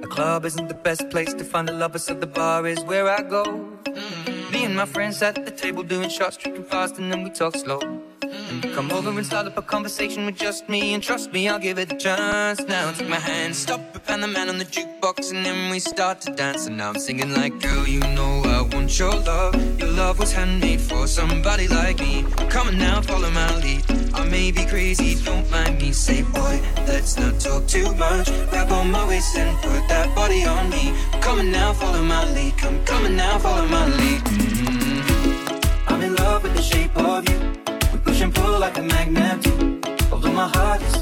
A club isn't the best place to find the lovers, so the bar is where I go. Me and my friends at the table doing shots, drinking fast, and then we talk slow. And come over and start up a conversation with just me, and trust me, I'll give it a chance. Now take my hand, stop and the man on the jukebox, and then we start to dance. And now I'm singing like, girl, you know I want your love. Your love was handmade for somebody like me. Come on now, follow my lead. I may be crazy, don't mind me. Say, boy, let's not talk too much. Grab on my waist and put that body on me. Come on now, follow my lead. Come, on now, follow my lead. Mm-hmm. I'm in love with the shape of you. We push and pull like a magnet. Although my heart is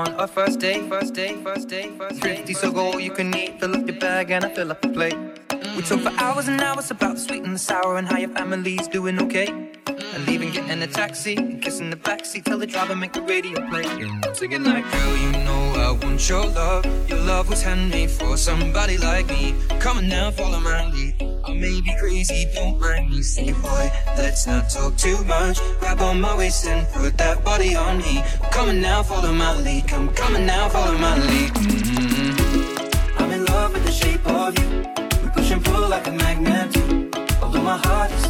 On our first day, first day, first day, first day. Thrifty, so go you can eat. Fill up your bag and I fill up the plate. We talk for hours and hours about the sweet and the sour and how your family's doing okay. And leaving, getting a taxi, kissing the backseat, tell the driver make the radio play. I'm singing like, girl, you know I want your love. Your love was handmade for somebody like me. Come on now, follow my lead. I may be crazy, don't mind me. Say, boy, let's not talk too much. Grab on my waist and put that body on me. Come on now, follow my lead. Come, on now, follow my lead. Mm-hmm. I'm in love with the shape of you. We push and pull like a magnet do. Although my heart is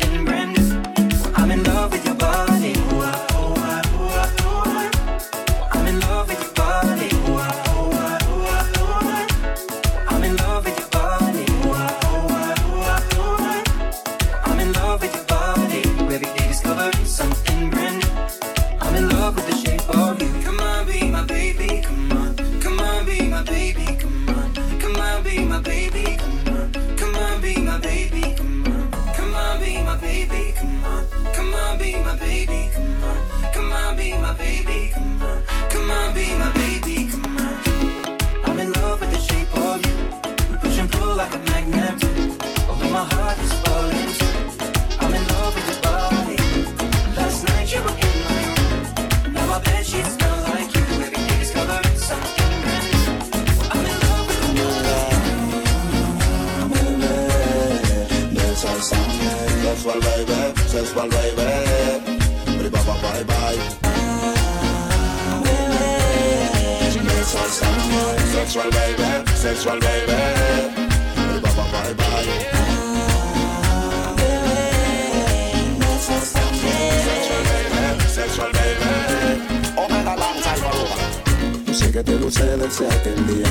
que te luce desde aquel día.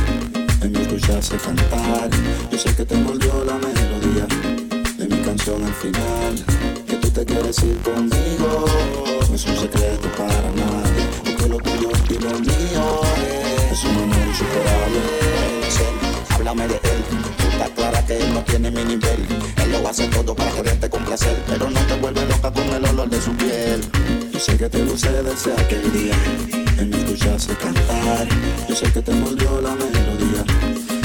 En mi escucharse cantar. Yo sé que te envolvió la melodía De mi canción al final. Que tú te quieres ir conmigo. No es un secreto para nadie. Porque lo tuyo y lo mío Es un amor insuperable. Háblame de él, tú estás clara que él no tiene mi nivel. Él lo hace todo para quererte con placer, pero no te vuelve loca con el olor de su piel. Yo sé que te luce desde aquel día En mi escucharse cantar Yo sé que te envolvió la melodía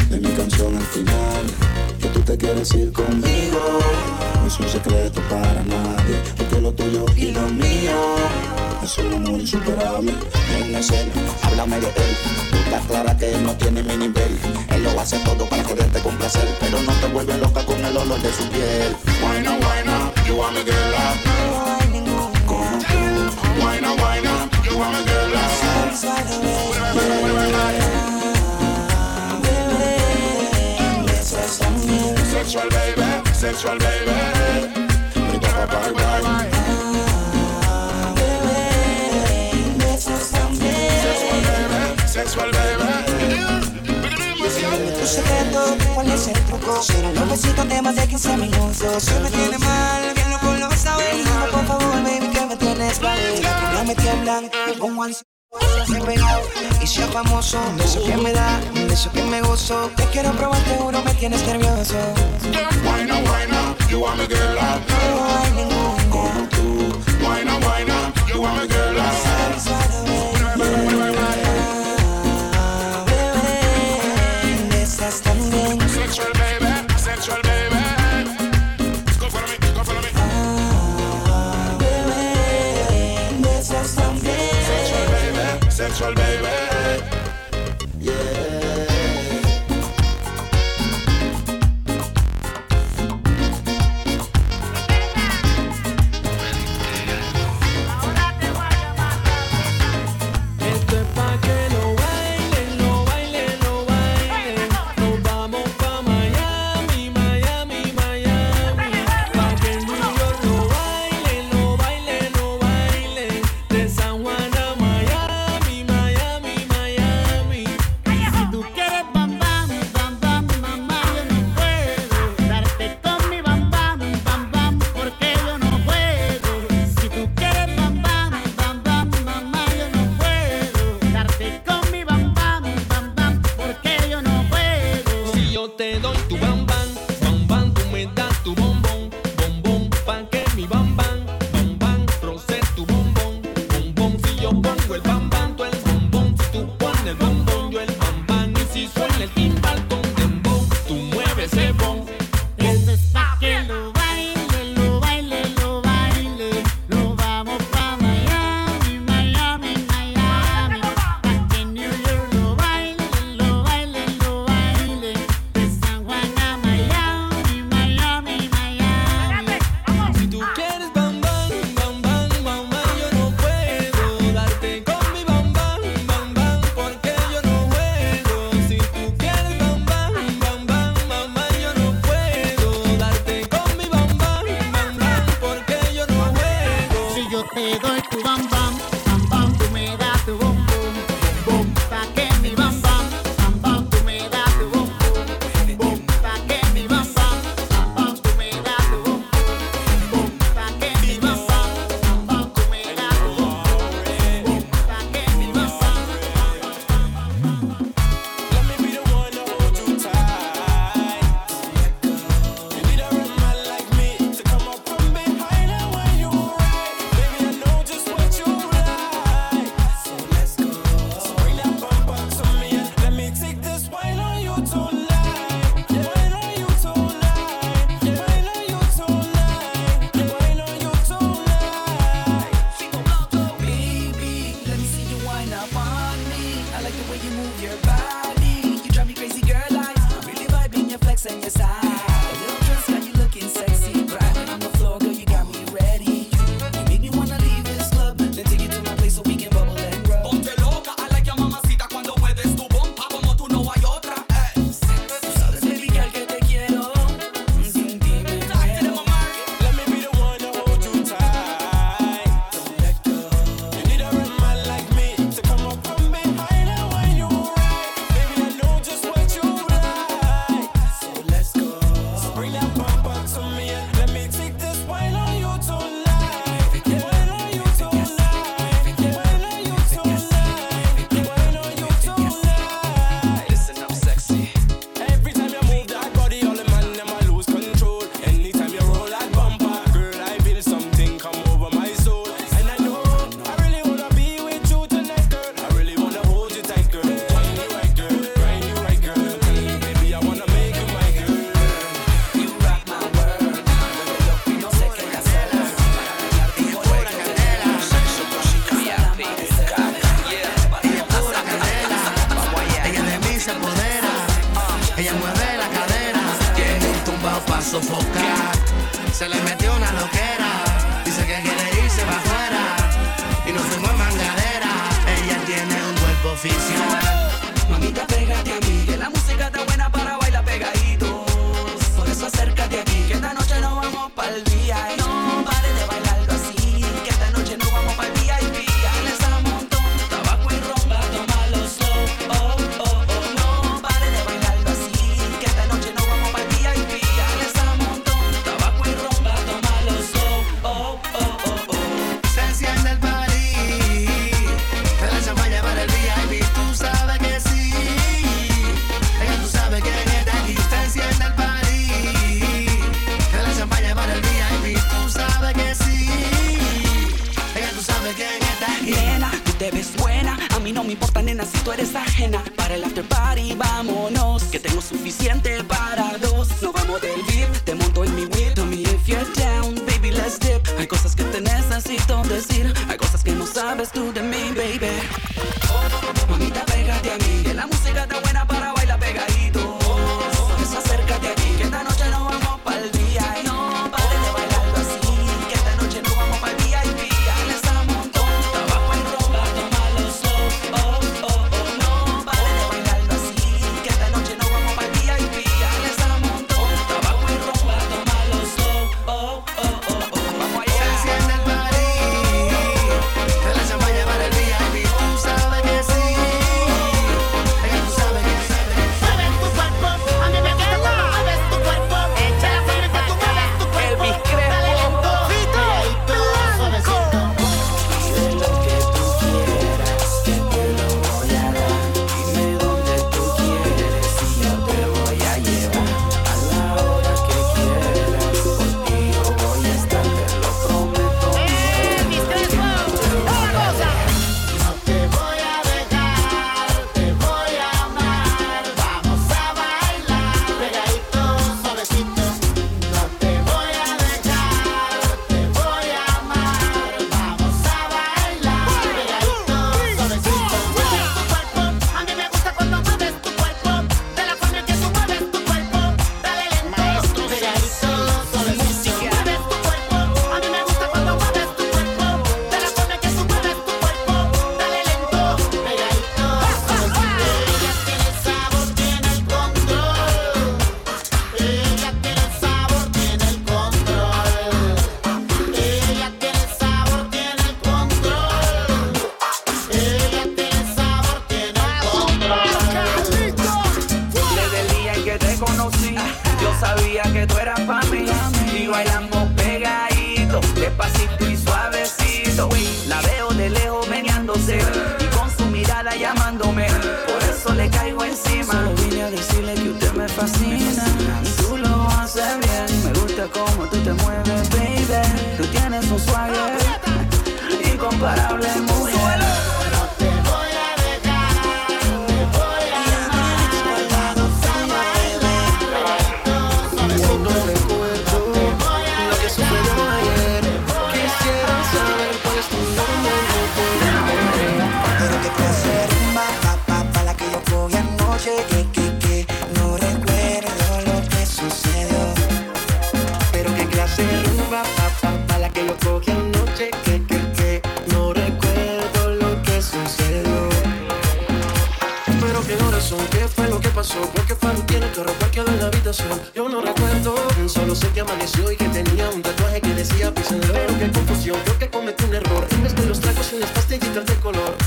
De mi canción al final Que tú te quieres ir conmigo No es un secreto para nadie Porque lo tuyo y lo mío Es un amor insuperable En escena, háblame de él, tú estás clara que él no tiene mi nivel. Él lo hace todo para quererte con placer, pero no te vuelve loca con el olor de su piel. Wine up, you want me girl. Como tú. Wine up, wine up, you want me girl up. Sexual baby, sexual baby. Sexual baby. Tu ¿cuál es el truco? Serán los besitos de más de 15 minutos tiene mal, bien lo por favor, baby, que me tienes Ya me tiemblan, pongo y sea famoso. De eso que me da, de eso que me gozo. Te quiero probar, seguro me tienes nervioso. Why not, why not? You wanna get loud. me importa nena si tú eres ajena. Para el after party vámonos Que tengo suficiente para dos. No vamos del VIP, te monto en mi whip Tell me if you're down, baby let's dip. Hay cosas que te necesito decir Hay cosas que no sabes tú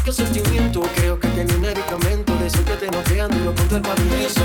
qué sentimiento. Creo que tiene un medicamento de eso que te noqueando y lo contra el pavimento.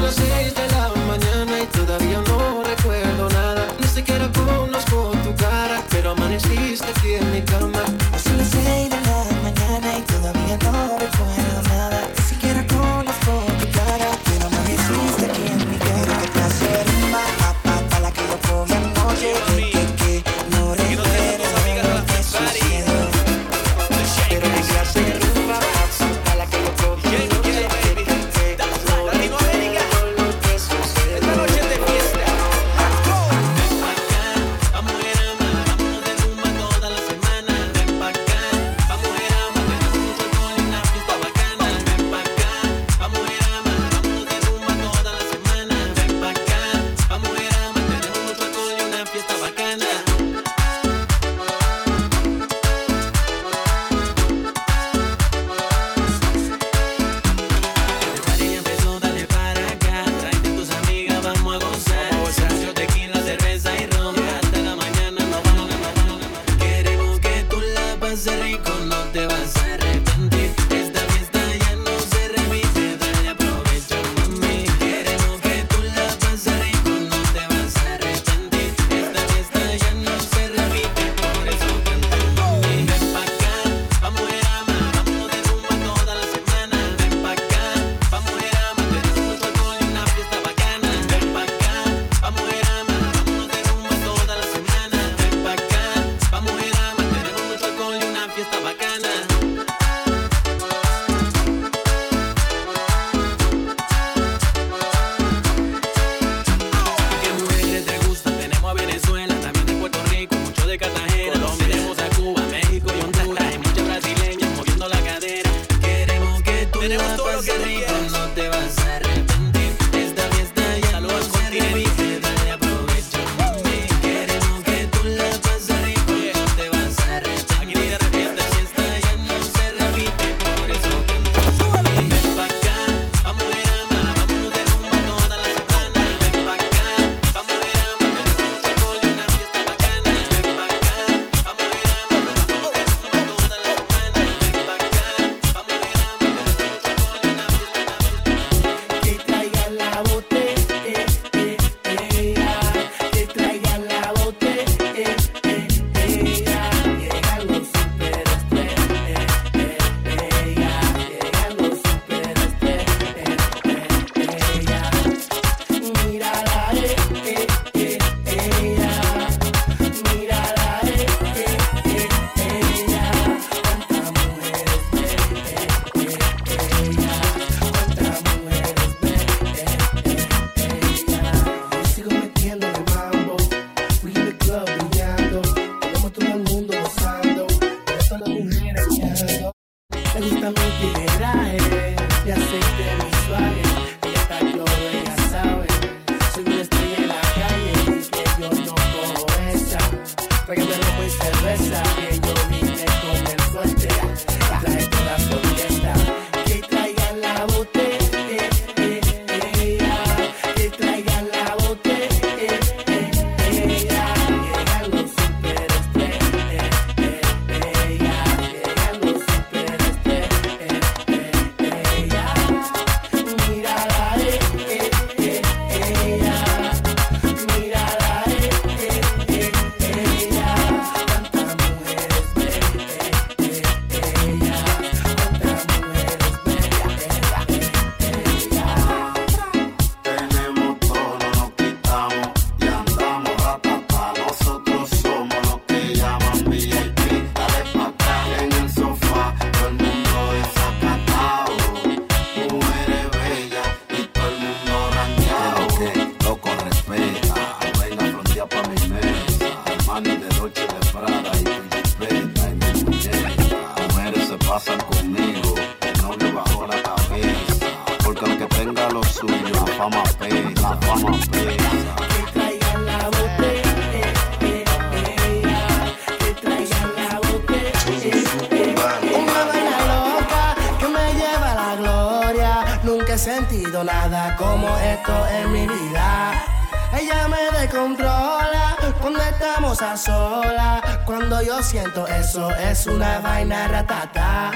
Siento eso, es una vaina ratata.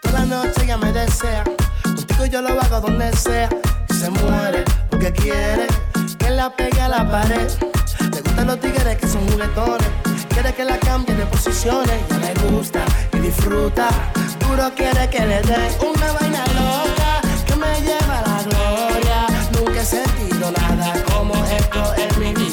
Toda la noche ella me desea. Contigo yo lo hago donde sea. Y se muere porque quiere que la pegue a la pared. Le gustan los tigres que son juguetones. Quiere que la cambie de posiciones. Ya le gusta y disfruta. Puro quiere que le dé una vaina loca me lleva a la gloria. Nunca he sentido nada como esto en mi vida.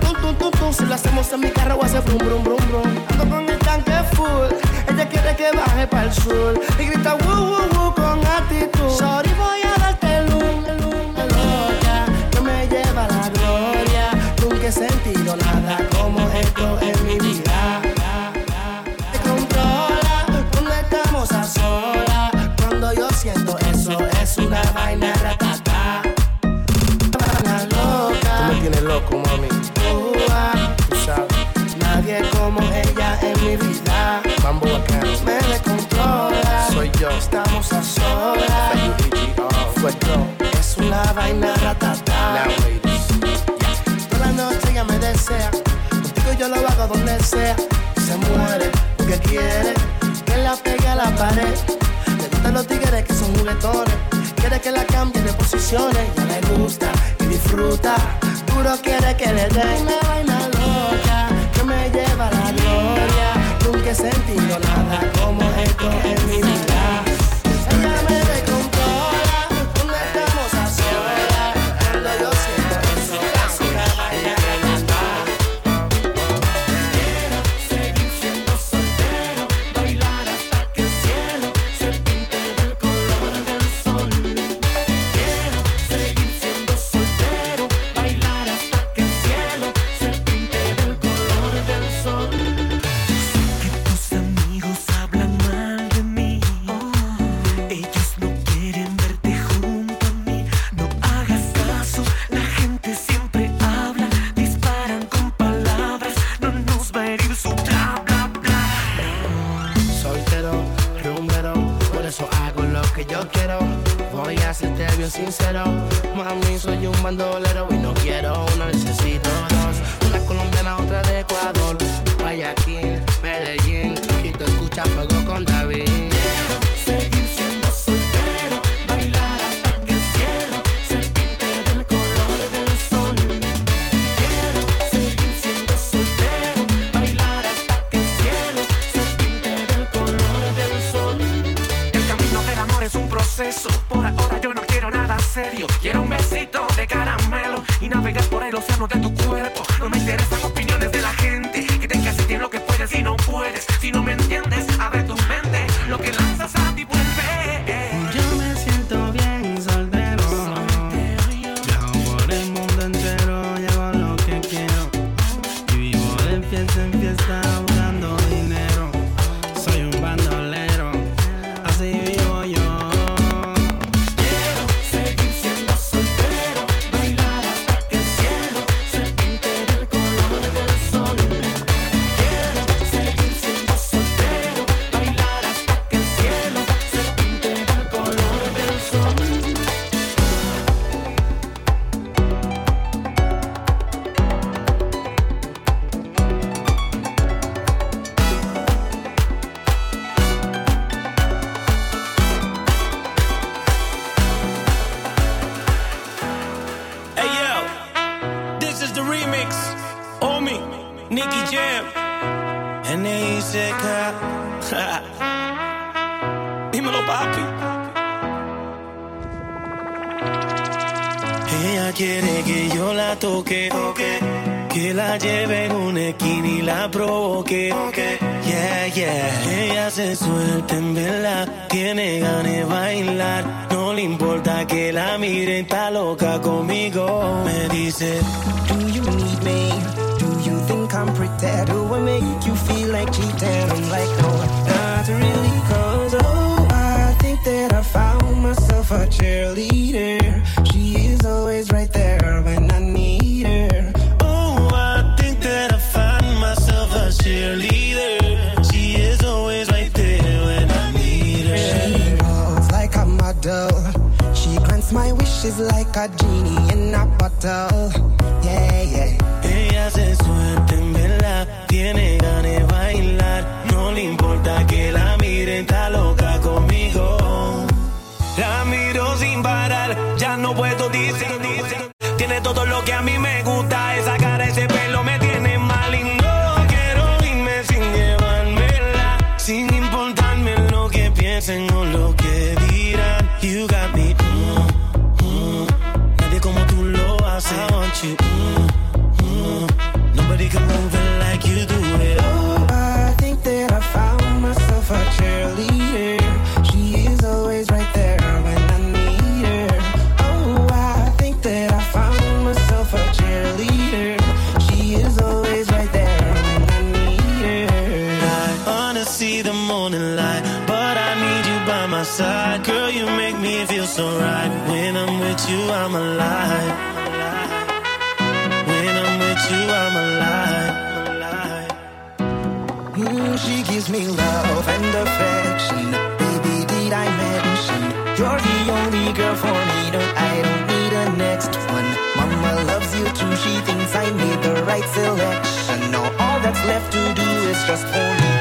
Tum tum tum tum. Si lo hacemos en mi carro, voy a brum brum brum brum. Ando con el tanque full. Ella quiere que baje para el sur. Y grita woo woo woo con actitud. Sorry, voy a darte luz, loca que me lleva la gloria. Nunca he sentido nada como esto en mi vida. Te controla cuando estamos a solas. Cuando yo siento eso, es una vaina ratata. Estamos a solas. Es una vaina ratata. Toda la noche ella me desea. Contigo yo lo hago donde sea. Se muere porque quiere que la pegue a la pared. Le gustan los tigres que son juguetones. Quiere que la cambie de posiciones. Ya le gusta y disfruta. Puro quiere que le dé una vaina loca que me lleva a la gloria. Nunca he sentido nada como esto en mi vida. She grants my wishes like a genie in a bottle. Yeah, yeah. Ella se suelta en vela, tiene ganas de bailar. No le importa que la miren, está loca conmigo. La miro sin parar, ya no puedo decir. Tiene todo lo que a mí me gusta feel. And now all that's left to do is just hold. you.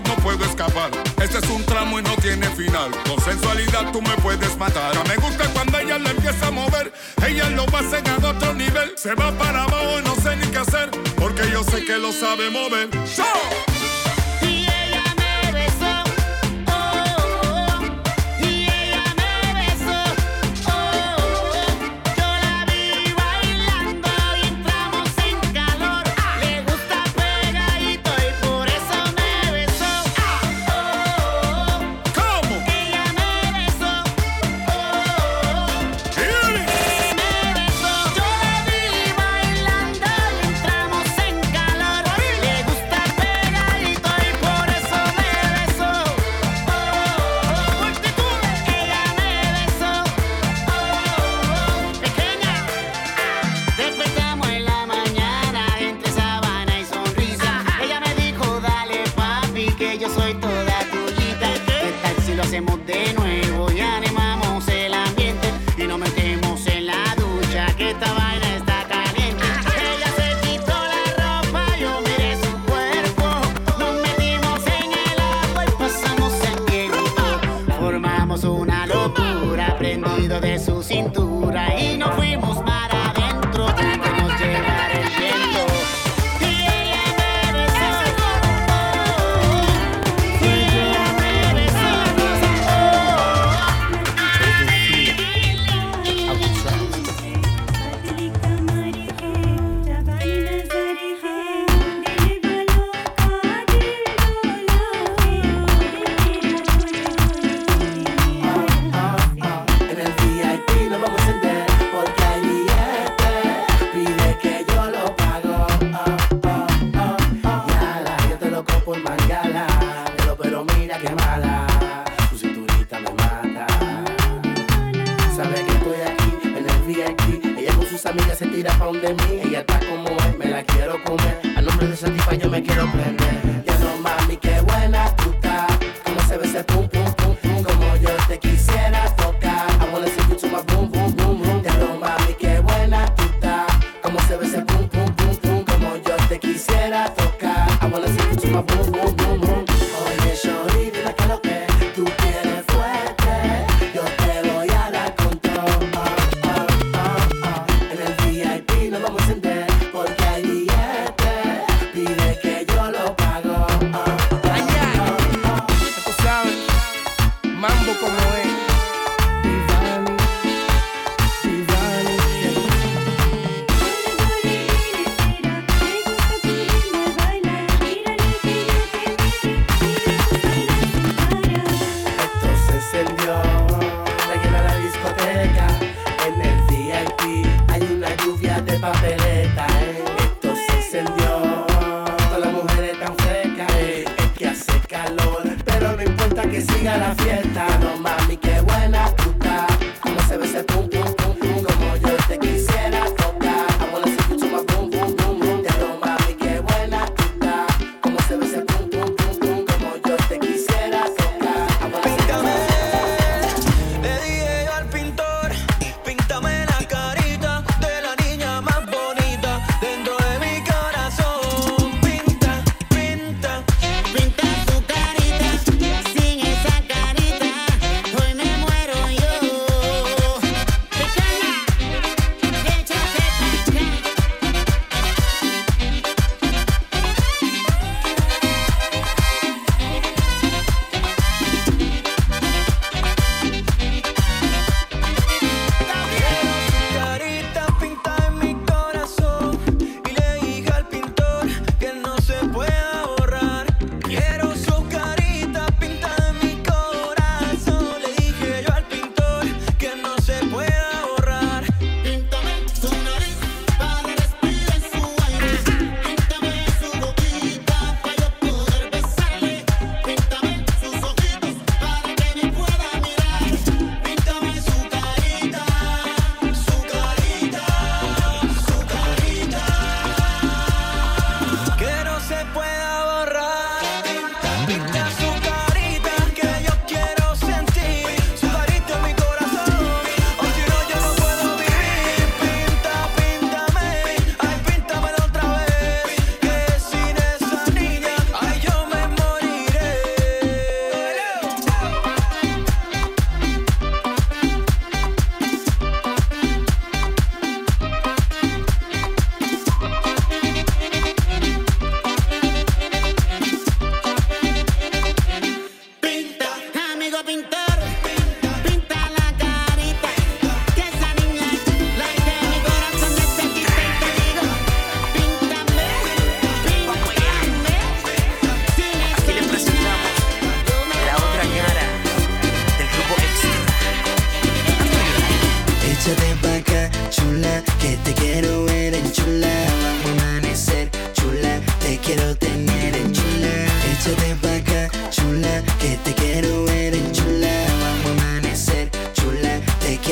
no puedo escapar. Este es un tramo y no tiene final. Con sensualidad tú me puedes matar. Ya me gusta cuando ella le empieza a mover. Ella lo va a otro nivel. Se va para abajo y no sé ni qué hacer. Porque yo sé que lo sabe mover. ¡Show!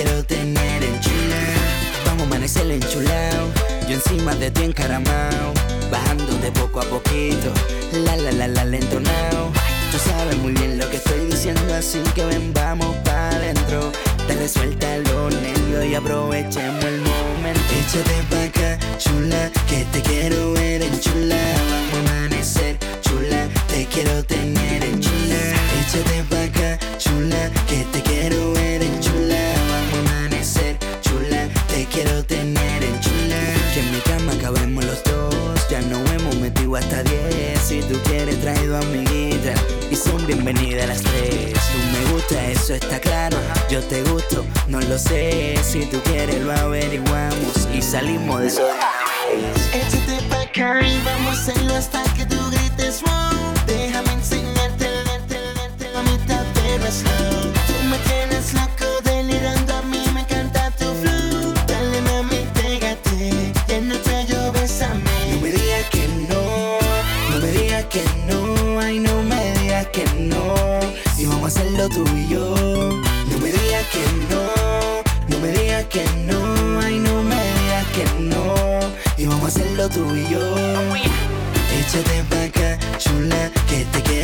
Quiero tener en. Vamos a amanecer enchulado, yo encima de ti encaramao. Bajando de poco a poquito, la la la la lento now. Tú sabes muy bien lo que estoy diciendo, así que ven, vamos pa' adentro. Dale suelta los nervios y aprovechemos el momento. Échate pa' acá, chula, que te quiero ver en chula. Vamos a amanecer, chula, te quiero tener en chula. Échate pa' acá, chula, que te quiero ver en chula. Quiero tener en chula. Que en mi cama cabemos los dos, ya no hemos metido hasta 10. Si tú quieres, traído amiguita y son bienvenidas las tres. Tú me gusta, eso está claro. Yo te gusto, no lo sé. Si tú quieres, lo averiguamos y salimos de eso. Échate pa' acá y vamos a hacerlo hasta que tú grites wow. Tú y yo. No me digas que no, no me digas que no, ay no me digas que no. Y vamos a hacerlo tú y yo. Échate pa' acá, chula, que te quiero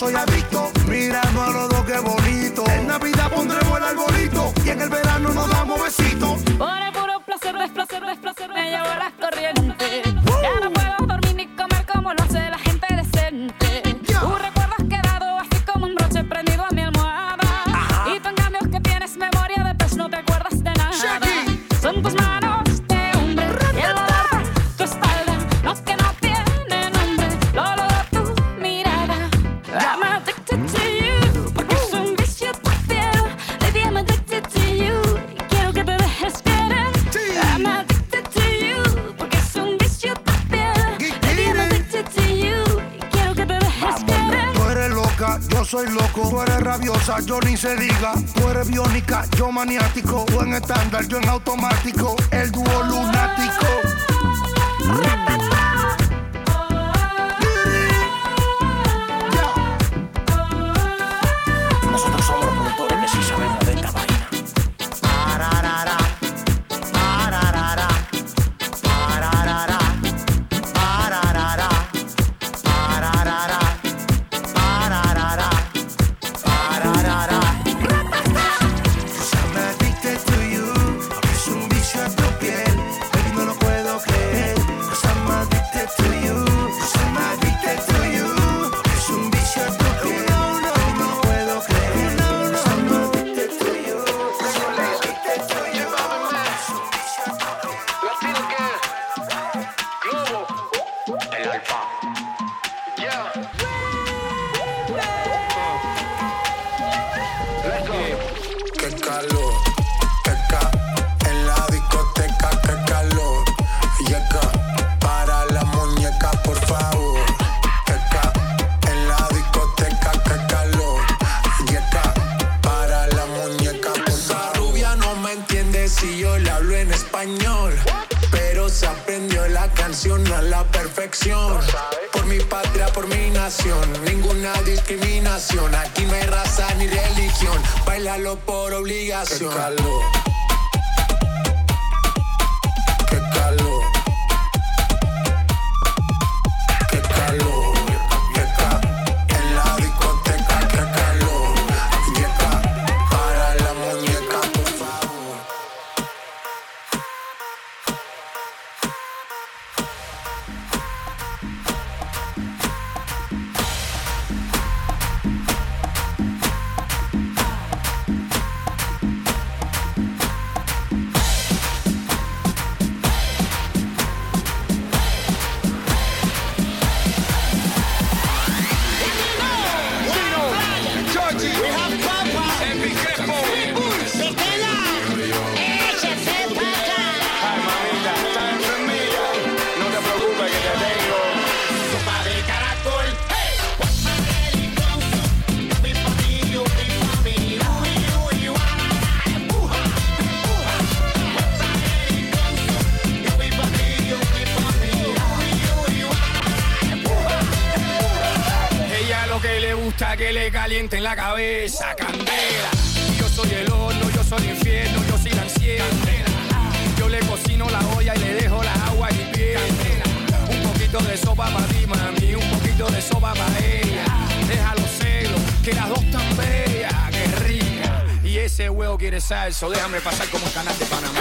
soy adicto. Mirando a los dos, qué bonito. En Navidad pondremos el arbolito y en el verano nos damos besitos. Por el puro placer, desplacer, desplacer, me llevo las corrientes. soy loco, tú eres rabiosa, yo ni se diga. Tú eres biónica, yo maniático. Tú en estándar, yo en automático. El dúo lunático. sensacional. le calienten la cabeza, candela. Yo soy el horno, yo soy el infierno, yo soy la ansiedad. Yo le cocino la olla y le dejo la agua y mi piel. Un poquito de sopa para ti, mami, un poquito de sopa para ella. Deja los celos, que las dos tan bellas, que rica. Y ese huevo quiere salso, déjame pasar como el canal de Panamá.